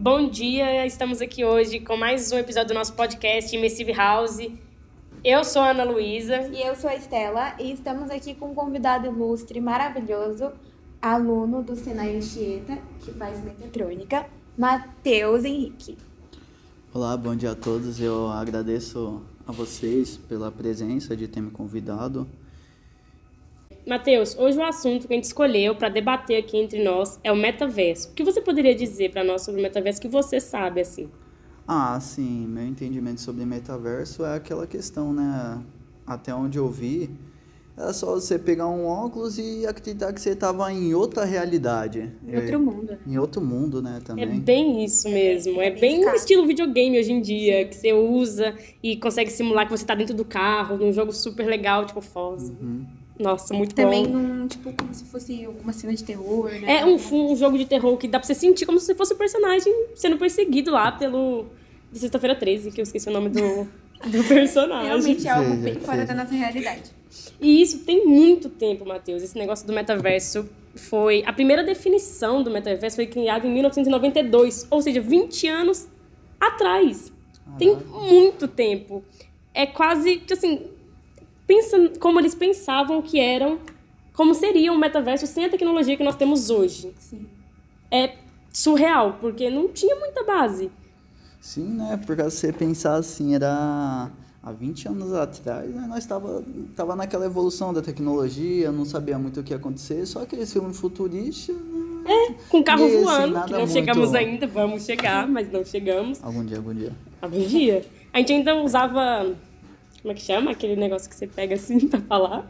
Bom dia, estamos aqui hoje com mais um episódio do nosso podcast Immersive House. Eu sou a Ana Luísa. E eu sou a Estela e estamos aqui com um convidado ilustre, maravilhoso, aluno do Senai Anchieta, que faz mecatrônica, Matheus Henrique. Olá, bom dia a todos. Eu agradeço a vocês pela presença de ter me convidado. Matheus, hoje o assunto que a gente escolheu para debater aqui entre nós é o metaverso. O que você poderia dizer para nós sobre o metaverso que você sabe assim? Ah, sim, meu entendimento sobre metaverso é aquela questão, né? Até onde eu vi, é só você pegar um óculos e acreditar que você estava em outra realidade. Em outro mundo. Em outro mundo, né, É também. bem isso mesmo. É bem bem escasso. estilo videogame hoje em dia, que você usa e consegue simular que você tá dentro do carro, num jogo super legal, tipo Forza. Uhum. Nossa, muito Também bom. num, tipo, como se fosse alguma cena de terror, né? É um, um jogo de terror que dá pra você sentir como se fosse o personagem sendo perseguido lá pelo. De Sexta-feira 13, que eu esqueci o nome do, do personagem. Realmente é algo bem fora da nossa realidade. E isso tem muito tempo, Matheus. Esse negócio do metaverso foi. A primeira definição do metaverso foi criada em 1992, ou seja, 20 anos atrás. Tem muito tempo. É quase, assim, pensa como eles pensavam que eram, como seria um metaverso sem a tecnologia que nós temos hoje. Sim. É surreal, porque não tinha muita base. Sim, né? Porque se você pensar assim, era há 20 anos atrás, né? nós estava tava naquela evolução da tecnologia, não sabia muito o que ia acontecer, só aqueles filmes futuristas, né? Com carro voando, que não muito- chegamos ainda, vamos chegar, mas não chegamos. Algum dia, algum dia. Algum dia. A gente ainda usava. Como é que chama? Aquele negócio que você pega assim pra falar.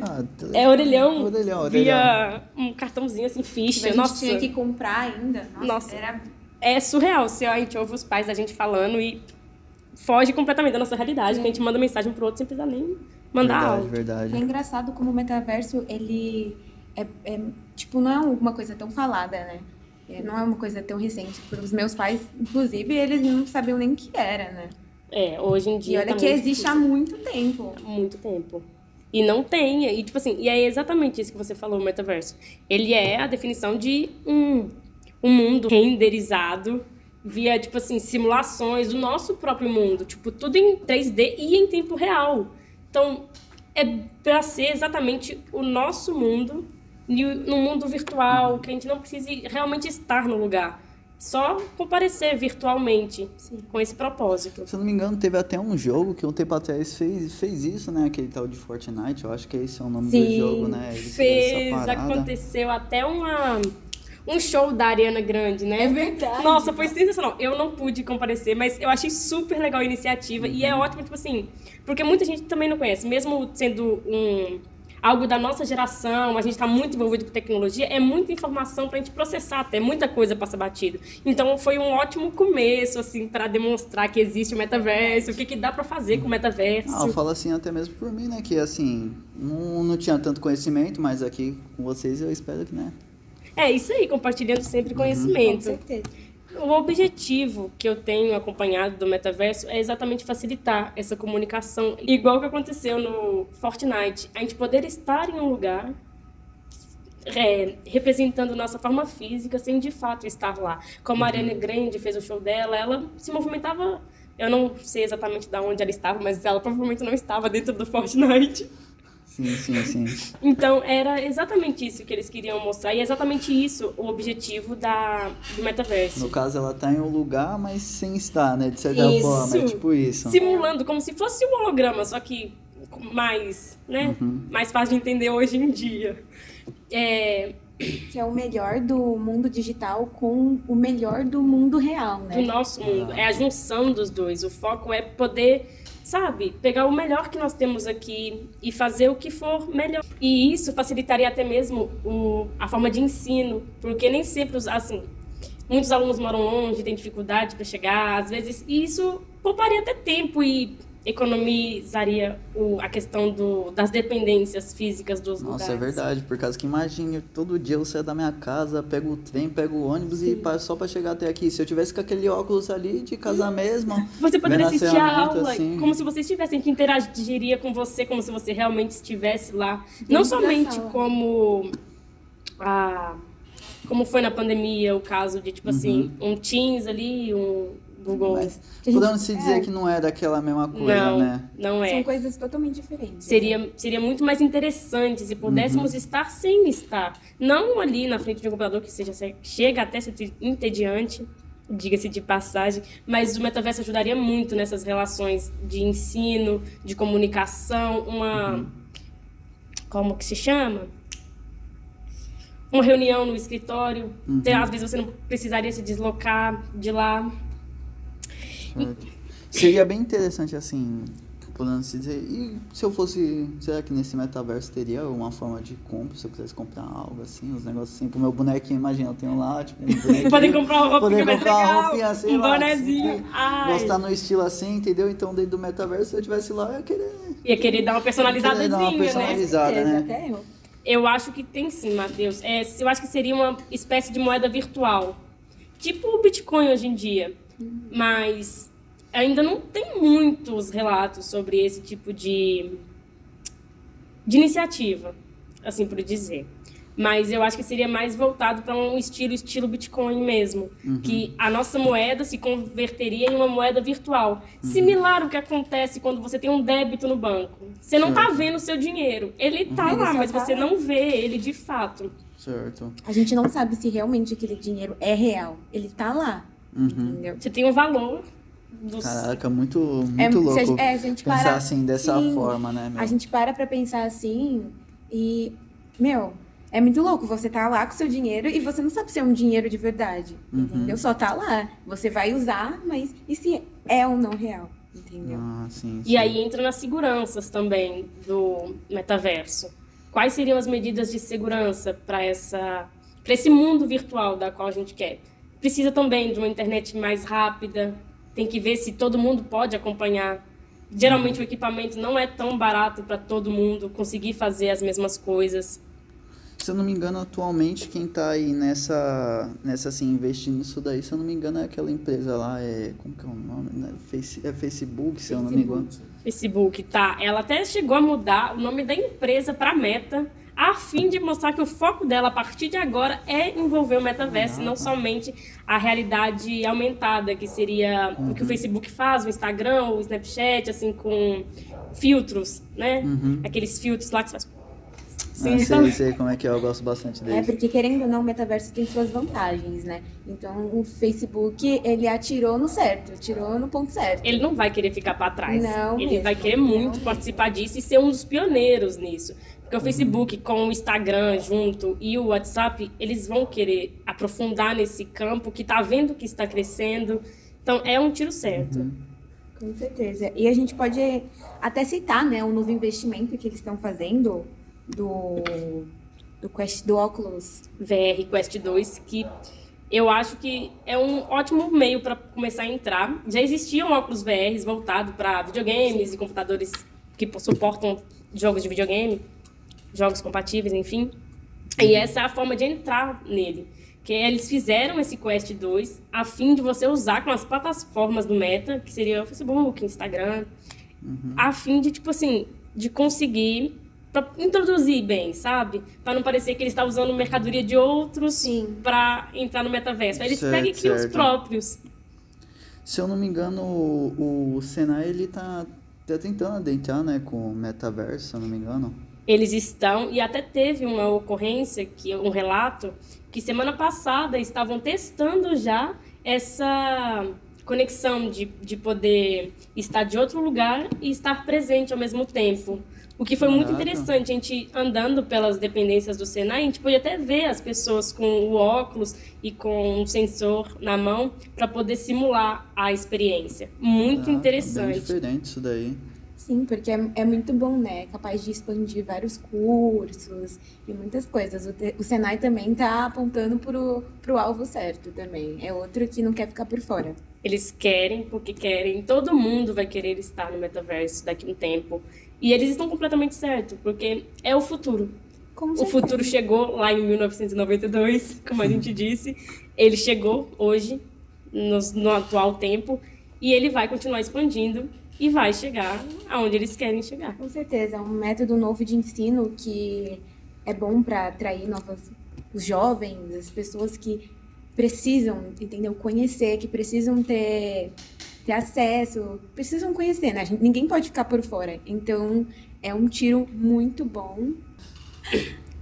Ah, É orelhão. Orelhão, orelhão. Via um cartãozinho assim, Tipo, ficha. a gente Nossa, tinha que comprar ainda. Nossa, Nossa. era é surreal. Se a gente ouve os pais da gente falando e foge completamente da nossa realidade, que a gente manda mensagem pro outro sem precisar nem mandar Verdade, algo. verdade. É engraçado como o metaverso, ele é, é, tipo, não é uma coisa tão falada, né? É, não é uma coisa tão recente. Para os meus pais, inclusive, eles não sabiam nem o que era, né? É, hoje em E dia. olha tá que existe há difícil. muito tempo. muito tempo. E não tem. E, tipo assim, e é exatamente isso que você falou, o metaverso. Ele é a definição de um, um mundo renderizado via, tipo assim, simulações do nosso próprio mundo. Tipo, tudo em 3D e em tempo real. Então, é pra ser exatamente o nosso mundo e no mundo virtual, que a gente não precise realmente estar no lugar. Só comparecer virtualmente com esse propósito. Se eu não me engano, teve até um jogo que um tempo atrás fez, fez isso, né? Aquele tal de Fortnite, eu acho que esse é o nome do Sim, jogo, né? Fizeram fez, parada. aconteceu até uma, um show da Ariana Grande, né? É verdade. Nossa, foi sensacional. Eu não pude comparecer, mas eu achei super legal a iniciativa e é Uhum. ótimo, tipo assim, porque muita gente também não conhece, mesmo sendo um algo da nossa geração, a gente tá muito envolvido com tecnologia, é muita informação pra gente processar, até muita coisa passa batido. Então foi um ótimo começo assim para demonstrar que existe o metaverso, o que que dá pra fazer com o metaverso. Ah, eu falo assim até mesmo por mim, né? Que assim, não, não tinha tanto conhecimento, mas aqui com vocês eu espero que, né? É isso aí, compartilhando sempre Com conhecimento. certeza. O objetivo que eu tenho acompanhado do metaverso é exatamente facilitar essa comunicação, igual que aconteceu no Fortnite. A gente poder estar em um lugar é, representando nossa forma física sem de fato estar lá. Como a Ariana Grande fez o show dela, ela se movimentava. Eu não sei exatamente de onde ela estava, mas ela provavelmente não estava dentro do Fortnite. Sim, sim, sim. Então, era exatamente isso que eles queriam mostrar, e é exatamente isso o objetivo da, do metaverso. No caso, ela tá em um lugar, mas sem estar, né? De certa Isso. forma, é tipo isso. simulando como se fosse um holograma, só que mais, né? Uhum. Mais fácil de entender hoje em dia. É, Que é o melhor do mundo digital com o melhor do mundo real, do né? nosso mundo. É a junção dos dois. O foco é poder, sabe, pegar o melhor que nós temos aqui e fazer o que for melhor. E isso facilitaria até mesmo o, a forma de ensino, porque nem sempre, assim, muitos alunos moram longe, têm dificuldade para chegar, às vezes, e isso pouparia até tempo e economizaria o, a questão do, das dependências físicas dos Nossa, lugares. é verdade, por causa que imagine, todo dia eu saio da minha casa, pego o trem, pego o ônibus e pa- só pra chegar até aqui. Se eu tivesse com aquele óculos ali de casa mesmo, Você poderia assistir a aula assim. como se você estivesse, a gente interagiria com você como se você realmente estivesse lá. Não somente como a como foi na pandemia o caso de, tipo assim, um Teams ali, um Google. Mas podemos se dizer é. que não é daquela mesma coisa, não, né? não é. São coisas totalmente diferentes. Seria, seria muito mais interessante se pudéssemos Uhum. estar sem estar. Não ali na frente de um computador, que seja, chega até ser entediante, diga-se de passagem, mas o metaverso ajudaria muito nessas relações de ensino, de comunicação, uma. Uhum. Como que se chama? Uma reunião no escritório. Uhum. Às vezes você não precisaria se deslocar de lá. Certo. Seria bem interessante assim, podemos se dizer. E se eu fosse, será que nesse metaverso teria uma forma de compra, se eu quisesse comprar algo assim, os negócios assim, pro meu bonequinho, imagina, eu tenho lá, tipo, um. Podem comprar uma roupinha Poder comprar uma legal, roupinha, sei um lá, bonezinho. Ai. Gostar no estilo assim, entendeu? Então dentro do metaverso, se eu tivesse lá, eu ia querer, Ia querer dar uma personalizadazinha, querer dar uma né? personalizada, né? Eu. Eu acho que tem sim, Matheus. É, eu acho que seria uma espécie de moeda virtual. Tipo o Bitcoin hoje em dia. Mas ainda não tem muitos relatos sobre esse tipo de, de iniciativa, assim por dizer. Mas eu acho que seria mais voltado para um estilo estilo Bitcoin mesmo, que a nossa moeda se converteria em uma moeda virtual, similar ao que acontece quando você tem um débito no banco. Você não está vendo o seu dinheiro, ele está Ele lá, mas tá você não vê ele de fato. certo. A gente não sabe se realmente aquele dinheiro é real. Ele tá lá, Uhum. Você tem um valor dos Caraca, muito, muito É, a louco gente- é, a gente pensar parar- assim, dessa Sim. forma, né, meu? A gente para pra pensar assim e, meu, é muito louco. Você tá lá com seu dinheiro e você não sabe se é um dinheiro de verdade, Uhum. entendeu? Só tá lá. Você vai usar, mas e se é ou não real, entendeu? Ah, sim, E sim. aí entra nas seguranças também do metaverso. Quais seriam as medidas de segurança para essa para esse mundo virtual da qual a gente quer? Precisa também de uma internet mais rápida. Tem que ver se todo mundo pode acompanhar. Geralmente o equipamento não é tão barato para todo mundo conseguir fazer as mesmas coisas. Se eu não me engano, atualmente quem tá aí nessa, nessa assim, investindo nisso daí, se eu não me engano, é aquela empresa lá, é. Como que é o nome? né? Face, é Facebook, se eu não me engano. Facebook, tá? Ela até chegou a mudar o nome da empresa para Meta, a fim de mostrar que o foco dela a partir de agora é envolver o metaverso, e não somente a realidade aumentada, que seria o que o Facebook faz, o Instagram, o Snapchat, assim, com filtros, né? Uhum. Aqueles filtros lá que você faz. Ah, sei, sei como é que é, eu gosto bastante É, deles. porque querendo ou não, o metaverso tem suas vantagens, né? Então, o Facebook, ele atirou no certo, atirou no ponto certo. Ele não vai querer ficar para trás. Não Ele mesmo, vai querer muito participar disso e ser um dos pioneiros nisso. Porque o Facebook com o Instagram junto e o WhatsApp, eles vão querer aprofundar nesse campo que tá vendo que está crescendo. Então é um tiro certo. Uhum. Com certeza. E a gente pode até citar, né, o novo investimento que eles estão fazendo do, do, Quest, do Oculus. VR Quest 2, que eu acho que é um ótimo meio para começar a entrar. Já existiam óculos VRs voltados para videogames e computadores que suportam jogos de videogame, jogos compatíveis, enfim. E essa é a forma de entrar nele. Que eles fizeram esse Quest 2 a fim de você usar com as plataformas do Meta, que seria o Facebook, Instagram, a fim de, tipo assim, de conseguir pra introduzir bem, sabe? Para não parecer que ele está usando mercadoria de outros Sim. para entrar no metaverso. Aí eles Certo, pegam aqui os certo. próprios. Se eu não me engano, o, o Senai, ele tá, tá tentando adentrar, né, com o metaverso, se eu não me engano. Eles estão, e até teve uma ocorrência, que um relato, que semana passada estavam testando já essa conexão de, de poder estar de outro lugar e estar presente ao mesmo tempo. O que foi muito interessante, a gente andando pelas dependências do Senai, a gente podia até ver as pessoas com o óculos e com um sensor na mão para poder simular a experiência. Muito Bem interessante. diferente isso daí. Sim, porque é, é muito bom, né? É capaz de expandir vários cursos e muitas coisas. O, te- o Senai também tá apontando pro, pro alvo certo também. É outro que não quer ficar por fora. Eles querem porque querem. Todo mundo vai querer estar no metaverso daqui a um tempo. E eles estão completamente certos, porque é o futuro. O futuro chegou lá em 1992, como a gente disse. Ele chegou hoje, nos- no, atual tempo, e ele vai continuar expandindo e vai chegar aonde eles querem chegar. Com certeza, é um método novo de ensino que é bom para atrair novas os jovens, as pessoas que precisam, entendeu? Conhecer, que precisam ter, ter acesso, precisam conhecer, né? Gente, ninguém pode ficar por fora. Então, é um tiro muito bom.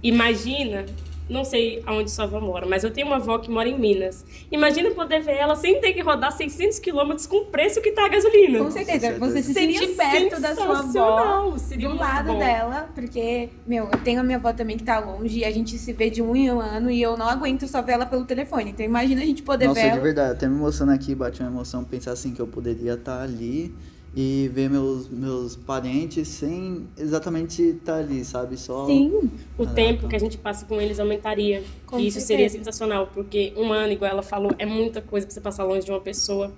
Imagina não sei aonde sua avó mora, mas eu tenho uma avó que mora em Minas. Imagina poder ver ela sem ter que rodar 600 quilômetros com o preço que tá a gasolina. Com certeza, você se Seria sentir perto da sua avó, seria do lado bom. dela, porque, meu, eu tenho a minha avó também que tá longe e a gente se vê de um em um ano e eu não aguento só ver ela pelo telefone. Então imagina a gente poder Nossa, ver de ela. verdade, até me emocionando aqui, bate uma emoção pensar assim que eu poderia estar ali e ver meus, meus parentes sem exatamente estar ali, sabe? Só Sim, O tempo que a gente passa com eles aumentaria. Com e isso certeza. seria sensacional, porque um ano, igual ela falou, é muita coisa pra você passar longe de uma pessoa.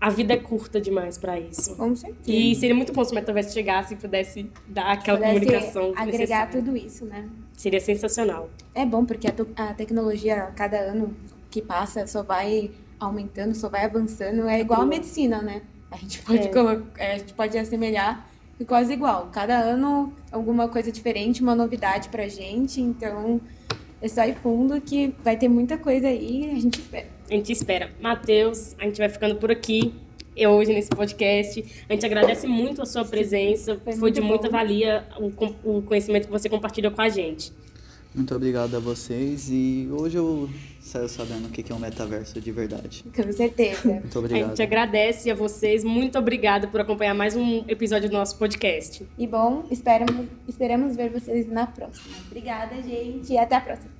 A vida é curta demais pra isso. com certeza. E seria muito bom se o metaverso chegasse e pudesse dar aquela Pudesse comunicação agregar necessária. tudo isso, né? Seria sensacional. É bom, porque a, to- a tecnologia, a cada ano que passa, só vai aumentando, só vai avançando. É igual a medicina, né? A gente pode, É. colo- é, a gente pode assemelhar e quase igual. Cada ano, alguma coisa diferente, uma novidade pra gente. Então, é só ir fundo que vai ter muita coisa aí e a gente espera. A gente espera. Matheus, a gente vai ficando por aqui. Eu hoje nesse podcast. A gente agradece muito a sua presença. Foi Foi, de muita bom. valia o, o conhecimento que você compartilhou com a gente. Muito obrigado a vocês e hoje eu saio sabendo o que é um metaverso de verdade. Com certeza. Muito A obrigado. gente agradece a vocês. Muito obrigada por acompanhar mais um episódio do nosso podcast. E bom, esperamos, esperamos ver vocês na próxima. Obrigada, gente. E até a próxima.